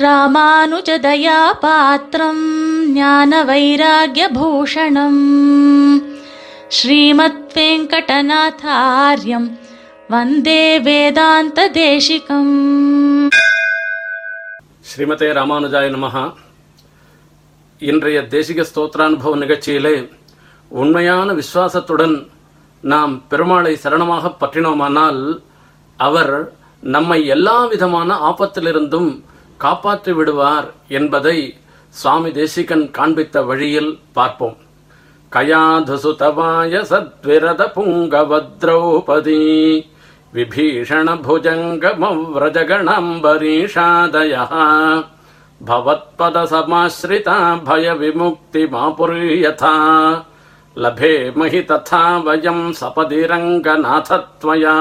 ராமானுஜதயாபாத்திரம் ஞான வைராகியபூஷணம் ஸ்ரீமத் வெங்கடநாதாரியம் வந்தே வேதாந்த தேசிகம் ஸ்ரீமதே ராமானுஜாய நமகா இன்றைய தேசிக ஸ்தோத்திரானுபவ நிகழ்ச்சியிலே உண்மையான விசுவாசத்துடன் நாம் பெருமாளை சரணமாக பற்றினோமானால் அவர் நம்மை எல்லா விதமான ஆபத்திலிருந்தும் காப்பாற்றி விடுவார் என்பதை சுவாமி தேசிகன் காண்பித்த வழியில் பார்ப்போம் கயாதுசுதவாய சத்விரத புங்கவத்ரௌபதி விபீஷண भुजङ्गमव्रजगणाम्बरीषादयः भवत्पदसमाश्रिता भयविमुक्तिमापुर्यथा லபேமஹி ததா வயம் சபதி ரங்கநாதத்வயா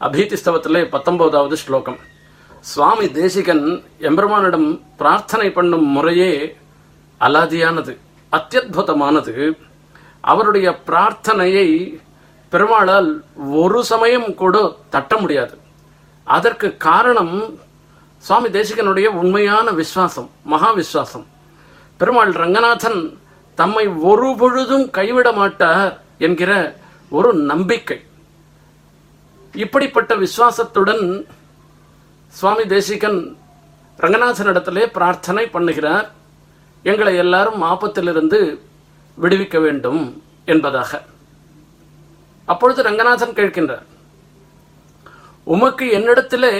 அபீதி ஸ்தவத்திலே பத்தொன்பதாவது ஸ்லோகம் சுவாமி தேசிகன் எம்பெருமானிடம் பிரார்த்தனை பண்ணும் முறையே அலாதியானது அத்தியுதமானது அவருடைய பிரார்த்தனையை பெருமாளால் ஒரு சமயம் கூட தட்ட முடியாது. அதற்கு காரணம் சுவாமி தேசிகனுடைய உண்மையான விசுவாசம் மகா விசுவாசம் பெருமாள் ரங்கநாதன் தம்மை ஒரு பொழுதும் கைவிட மாட்டார் என்கிற ஒரு நம்பிக்கை. இப்படிப்பட்ட விசுவாசத்துடன் சுவாமி தேசிகன் ரங்கநாதனிடத்திலே பிரார்த்தனை பண்ணுகிறார். எங்களை எல்லாரும் ஆபத்திலிருந்து விடுவிக்க வேண்டும் என்பதாக. அப்பொழுது ரங்கநாதன் கேட்கின்றார் உமக்கு என்னிடத்திலே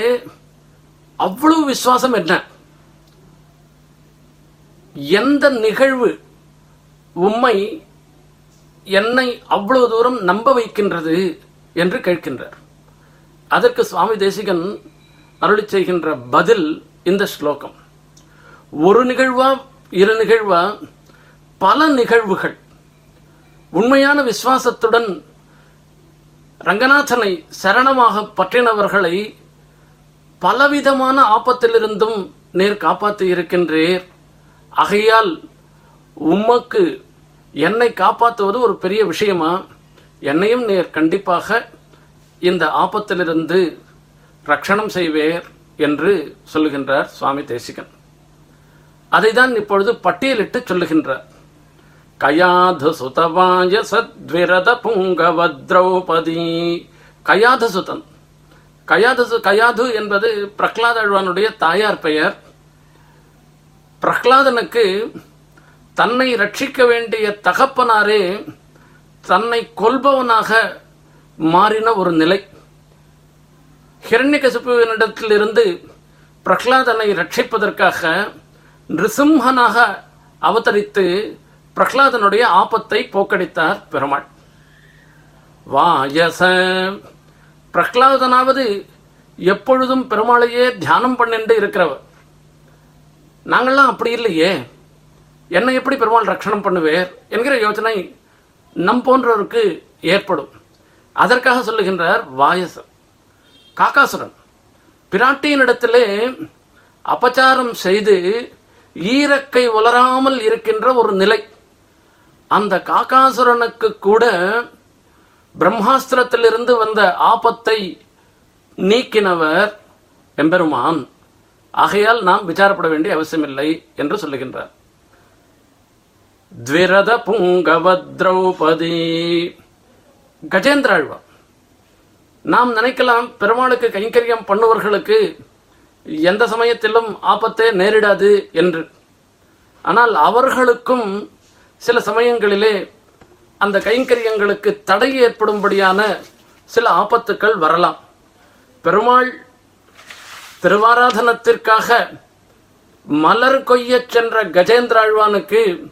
அவ்வளவு விசுவாசம் என்ன? எந்த நிகழ்வு உம்மை என்னை அவ்வளவு தூரம் நம்ப வைக்கின்றது? என்று கேட்கின்றார். அதற்கு சுவாமி தேசிகன் அருளி செய்கின்ற பதில் இந்த ஸ்லோகம். ஒரு நிகழ்வா இரு நிகழ்வா பல நிகழ்வுகள். உண்மையான விசுவாசத்துடன் ரங்கநாதனை சரணமாக பற்றினவர்களை பலவிதமான ஆபத்திலிருந்தும் நேர் காப்பாற்றி இருக்கின்றீர். ஆகையால் உமக்கு என்னை காப்பாற்றுவது ஒரு பெரிய விஷயமா? என்னையும் நேர் கண்டிப்பாக இந்த ஆபத்திலிருந்து ரக்ஷணம் செய்வேர் என்று சொல்லுகின்றார் சுவாமி தேசிகன். அதைதான் இப்பொழுது பட்டியலிட்டு சொல்லுகின்றார். கயாது சுதவாய சத்விரத புங்கவ திரௌபதி கயாது சுதன். கயாது கயாது என்பது பிரகலாத அழ்வானுடைய தாயார் பெயர். பிரகலாதனுக்கு தன்னை ரட்சிக்க வேண்டிய தகப்பனாரே தன்னை கொல்பவனாக மாறின ஒரு நிலை. ஹிரண்யகசிப்புவினிடத்திலிருந்து பிரகலாதனை ரட்சிப்பதற்காக நிருசிம்ஹனாக அவதரித்து பிரகலாதனுடைய ஆபத்தை போக்கடித்தார் பெருமாள். வாயச பிரகலாதனாவது எப்பொழுதும் பெருமாளையே தியானம் பண்ணிட்டு இருக்கிறவர். நாங்கள்லாம் அப்படி இல்லையே. என்னை எப்படி பெருமாள் ரட்சணம் பண்ணுவேர் என்கிற யோசனை நம் போன்றவருக்கு ஏற்படும். அதற்காக சொல்லுகின்றார் வாயச காக்காசுரன். பிராட்டியினிடத்திலே அபச்சாரம் செய்து ஈரக்கை உலராமல் இருக்கின்ற ஒரு நிலை. அந்த காக்காசுரனுக்கு கூட பிரம்மாஸ்திரத்திலிருந்து வந்த ஆபத்தை நீக்கினவர் எம்பெருமான். ஆகையால் நாம் விசாரப்பட வேண்டிய அவசியமில்லை என்று சொல்லுகின்றார். த்விரத புங்கவ திரௌபதி. கஜேந்திராழ்வா நாம் நினைக்கலாம் பெருமாளுக்கு கைங்கரியம் பண்ணுவர்களுக்கு எந்த சமயத்திலும் ஆபத்தே நேரிடாது என்று. ஆனால் அவர்களுக்கும் சில சமயங்களிலே அந்த கைங்கரியங்களுக்கு தடை ஏற்படும்படியான சில ஆபத்துக்கள் வரலாம். பெருமாள் திருவாராதனத்திற்காக மலர் கொய்யச் சென்ற கஜேந்திராழ்வானுக்கு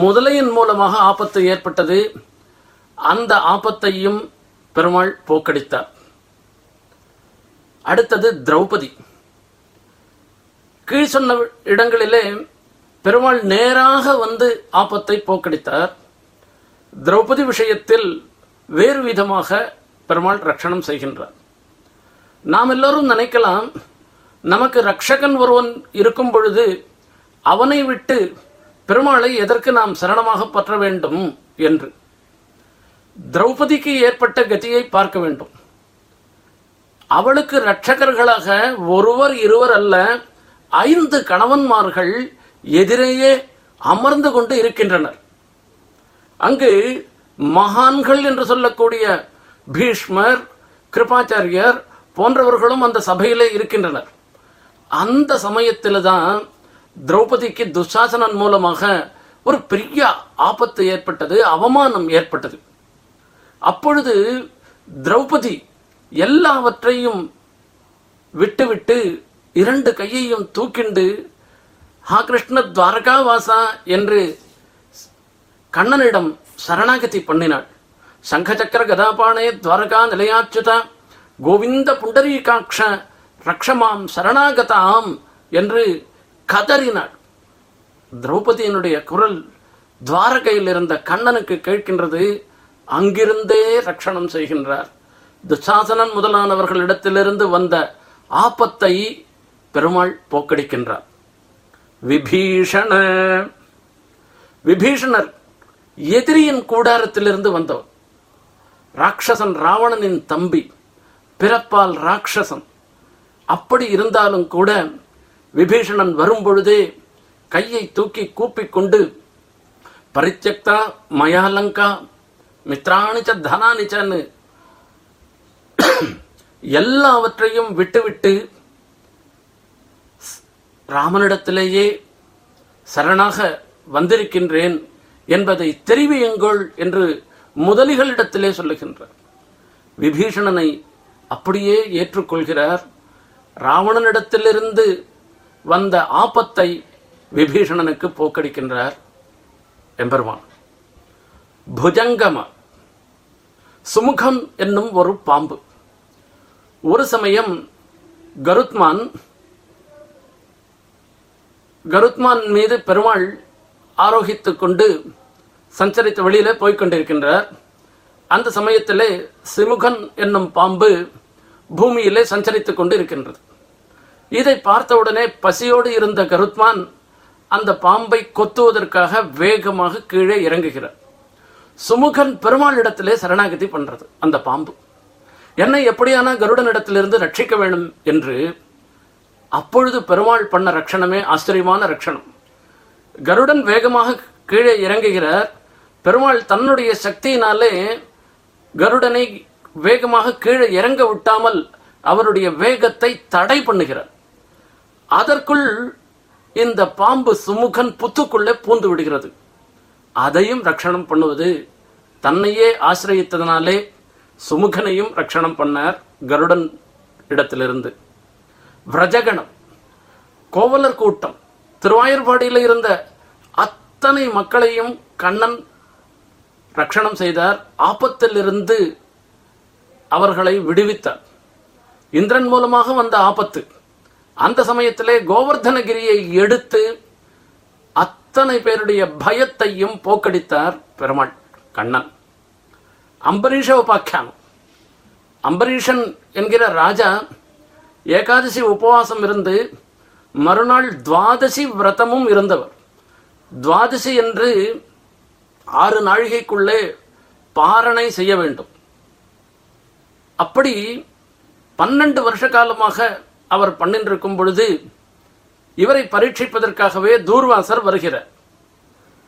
முதலையின் மூலமாக ஆபத்து ஏற்பட்டது. அந்த ஆபத்தையும் பெருமாள் போக்கடித்தார். அடுத்தது திரௌபதி. கீழ் சொன்ன இடங்களிலே பெருமாள் நேராக வந்து ஆபத்தை போக்கடித்தார். திரௌபதி விஷயத்தில் வேறு விதமாக பெருமாள் ரட்சணம் செய்கின்றார். நாம் எல்லோரும் நினைக்கலாம் நமக்கு ரட்சகன் ஒருவன் இருக்கும் பொழுது அவனை விட்டு பெருமாளை எதற்கு நாம் சரணமாக பற்ற வேண்டும் என்று. திரௌபதிக்கு ஏற்பட்ட கதியை பார்க்க வேண்டும். அவளுக்கு ரட்சகர்களாக ஒருவர் இருவர் அல்ல ஐந்து கணவன்மார்கள் எதிரேயே அமர்ந்து கொண்டு இருக்கின்றனர். அங்கு மகான்கள் என்று சொல்லக்கூடிய பீஷ்மர் கிருபாச்சாரியர் போன்றவர்களும் அந்த சபையிலே இருக்கின்றனர். அந்த சமயத்தில் தான் திரௌபதிக்கு துஷாசனன் மூலமாக ஒரு பெரிய ஆபத்து ஏற்பட்டது அவமானம் ஏற்பட்டது. அப்பொழுது திரௌபதி எல்லாவற்றையும் விட்டுவிட்டு இரண்டு கையையும் தூக்கிண்டு ஹா கிருஷ்ண துவாரகாவாசா என்று கண்ணனிடம் சரணாகதி பண்ணினாள். சங்கச்சக்கர கதாபாணே துவாரகா நிலையாச்சுதா கோவிந்த புண்டரீகாட்ச ரக்ஷமாம் சரணாகதாம் என்று கதறினாள். திரௌபதியினுடைய குரல் துவாரகையில் இருந்த கண்ணனுக்கு கேட்கின்றது அங்கிருந்தே ரட்சணம் செய்கின்றார். துச்சாசனன் முதலானவர்களிடத்திலிருந்து வந்த ஆபத்தை பெருமாள் போக்கடிக்கின்றார். விபீஷண. விபீஷணர் எதிரியின் கூடாரத்திலிருந்து வந்தவர். ராட்சசன் ராவணனின் தம்பி பிறப்பால் ராட்சசன். அப்படி இருந்தாலும் கூட விபீஷணன் வரும்பொழுதே கையை தூக்கி கூப்பிக் கொண்டு பரித்தியக்தா மயாலங்கா மித்ராணிச்ச தனானிச்சன்னு எல்லாவற்றையும் விட்டுவிட்டு ராமனிடத்திலேயே சரணாக வந்திருக்கின்றேன் என்பதை தெரிவியுங்கள் என்று முதலிகளிடத்திலே சொல்லுகின்றார். விபீஷணனை அப்படியே ஏற்றுக்கொள்கிறார். ராவணனிடத்திலிருந்து வந்த ஆபத்தை விபீஷணனுக்கு போக்கடிக்கின்றார். எம்பெருமான். புஜங்கம. சுமுகம் என்னும் ஒரு பாம்பு. ஒரு சமயம் கருத்மான் கருத்மான் மீது பெருமாள் ஆரோகித்துக் கொண்டு சஞ்சரித்து வெளியிலே போய்கொண்டிருக்கின்றார் அந்த சமயத்திலே சிமுகன் என்னும் பாம்பு பூமியிலே சஞ்சரித்துக் கொண்டு இருக்கின்றது இதை பார்த்தவுடனே பசியோடு இருந்த கருத்மான் அந்த பாம்பை கொத்துவதற்காக வேகமாக கீழே இறங்குகிறார். சுமுகன் பெருமாள் இடத்திலே சரணாகதி பண்றது அந்த பாம்பு. என்னை எப்படியானா கருடனிடத்திலிருந்து ரட்சிக்க வேண்டும் என்று அப்பொழுது பெருமாள் பண்ண ரட்சணமே ஆச்சரியமான ரட்சணம் கருடன் வேகமாக கீழே இறங்குகிறார். பெருமாள் தன்னுடைய சக்தியினாலே கருடனை வேகமாக கீழே இறங்க விட்டாமல் அவருடைய வேகத்தை தடை பண்ணுகிறார். அதற்குள் இந்த பாம்பு சுமுகன் புத்துக்குள்ளே பூந்து விடுகிறது. அதையும் ரட்சணம் பண்ணுவது தன்னையே ஆசிரியத்ததனாலே சுமுகனையும் ரட்சணம் பண்ணார் கருடன் இடத்திலிருந்து. விரஜகணம் கோவலர் கூட்டம் திருவாயூர்பாடியில் இருந்த அத்தனை மக்களையும் கண்ணன் ரட்சணம் செய்தார். ஆபத்திலிருந்து அவர்களை விடுவித்தார். இந்திரன் மூலமாக வந்த ஆபத்து. அந்த சமயத்திலே கோவர்தனகிரியை எடுத்து அத்தனை பேருடைய பயத்தையும் போக்கடித்தார் பெருமாள் கண்ணன். அம்பரீஷ உபாக்கியானம். அம்பரீஷன் என்கிற ராஜா ஏகாதசி உபவாசம் இருந்து மறுநாள் துவாதசி விரதமும் இருந்தவர். துவாதசி என்று ஆறு நாழிகைக்குள்ளே பாரணை செய்ய வேண்டும். அப்படி பன்னெண்டு வருஷ காலமாக அவர் பண்ணின்றிருக்கும் பொழுது இவரை பரீட்சிப்பதற்காகவே தூர்வாசர் வருகிறார்.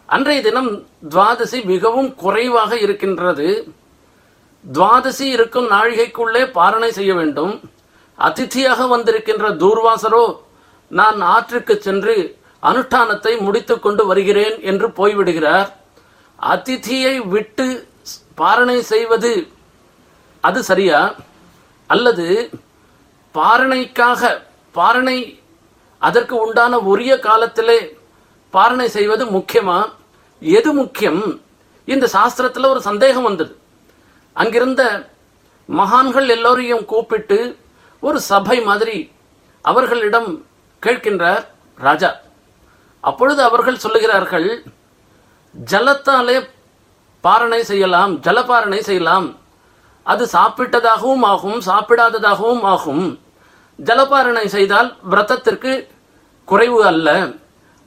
அன்றைய தினம் துவாதசி மிகவும் குறைவாக இருக்கின்றது. துவாதசி இருக்கும் நாழிகைக்குள்ளே பாரணை செய்ய வேண்டும். அதிதியாக வந்திருக்கின்ற தூர்வாசரோ நான் ஆற்றுக்கு சென்று அனுஷ்டானத்தை முடித்துக்கொண்டு வருகிறேன் என்று போய்விடுகிறார். அதிதியை விட்டு பாரணை செய்வது அது சரியா? அல்லது பாரணைக்காக பாரணை அதற்கு உண்டான உரிய காலத்திலே பாரணை செய்வது முக்கியமா? எது முக்கியம்? இந்த சாஸ்திரத்தில் ஒரு சந்தேகம் வந்தது. அங்கிருந்த மகான்கள் எல்லோரையும் கூப்பிட்டு ஒரு சபை மாதிரி அவர்களிடம் கேட்கின்றார் ராஜா. அப்பொழுது அவர்கள் சொல்லுகிறார்கள் ஜலத்தாலே பாரணை செய்யலாம் ஜலபாரணை செய்யலாம். அது சாப்பிட்டதாகவும் ஆகும் சாப்பிடாததாகவும் ஆகும். ஜலபாரணை செய்தால் விரதத்திற்கு குறைவு அல்ல.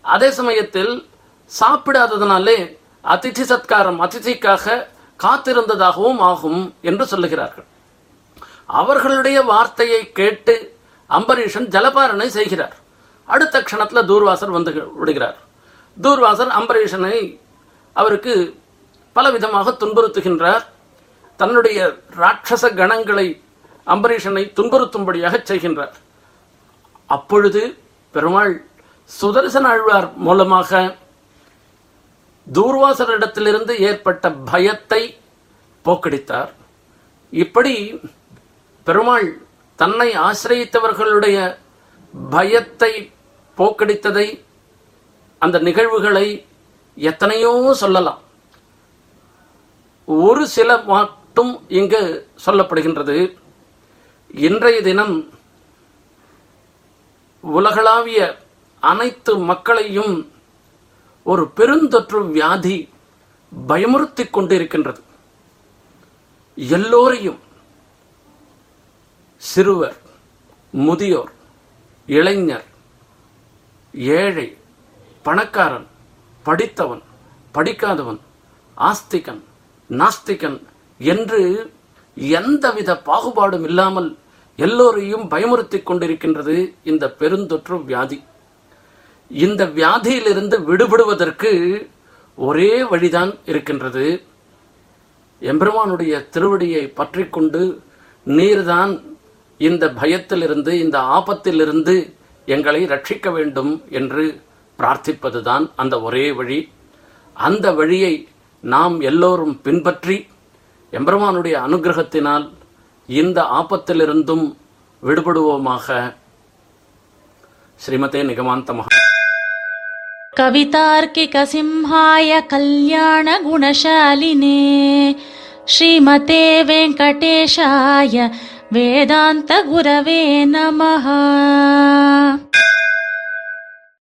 அதே சமயத்தில் சாப்பிடாததனாலே அதிதி சத்காரம் அதிதிக்காக காத்திருந்ததாகவும் ஆகும் என்று சொல்லுகிறார்கள். அவர்களுடைய வார்த்தையை கேட்டு அம்பரீஷன் ஜலபாரணை செய்கிறார். அடுத்த க்ஷணத்துல தூர்வாசர் வந்து விடுகிறார். தூர்வாசர் அம்பரீஷனை அவருக்கு பலவிதமாக துன்புறுத்துகின்றார். தன்னுடைய ராட்சச கணங்களை அம்பரீஷனை துன்புறுத்தும்படியாக செய்கின்றார். அப்பொழுது பெருமாள் சுதர்சன ஆழ்வார் மூலமாக தூர்வாசரிடத்திலிருந்து ஏற்பட்ட பயத்தை போக்கடித்தார். இப்படி பெருமாள் தன்னை ஆசிரியத்தவர்களுடைய பயத்தை போக்கடித்ததை அந்த நிகழ்வுகளை எத்தனையோ சொல்லலாம். ஒரு சில மட்டும் இங்கு சொல்லப்படுகின்றது. இன்றைய தினம் உலகளாவிய அனைத்து மக்களையும் ஒரு பெருந்தொற்று வியாதி பயமுறுத்திக் கொண்டிருக்கின்றது. எல்லோரையும் சிறுவர் முதியோர் இளைஞர் ஏழை பணக்காரன் படித்தவன் படிக்காதவன் ஆஸ்திகன் நாஸ்திகன் என்று எந்தவித பாகுபாடும் இல்லாமல் எல்லோரையும் பயமுறுத்தி கொண்டிருக்கின்றது இந்த பெருந்தொற்று வியாதி. இந்த வியாதியிலிருந்து விடுபடுவதற்கு ஒரே வழிதான் இருக்கின்றது. எம்பெருமானுடைய திருவடியை பற்றி கொண்டு நீர்தான் இந்த பயத்திலிருந்து இந்த ஆபத்திலிருந்து எங்களை ரட்சிக்க வேண்டும் என்று பிரார்த்திப்பதுதான் அந்த ஒரே வழி. அந்த வழியை நாம் எல்லோரும் பின்பற்றி எம்பெருமானுடைய அனுகிரகத்தினால் இந்த ஆபத்திலிருந்தும் விடுபடுவோமாக ஸ்ரீமதே நிகமாந்த மகா கவிதார்க்கிக சிம்ஹாய கல்யாண குணசாலினே ஸ்ரீமதே வெங்கடேஷாய வேதாந்த குரவே நமஹா.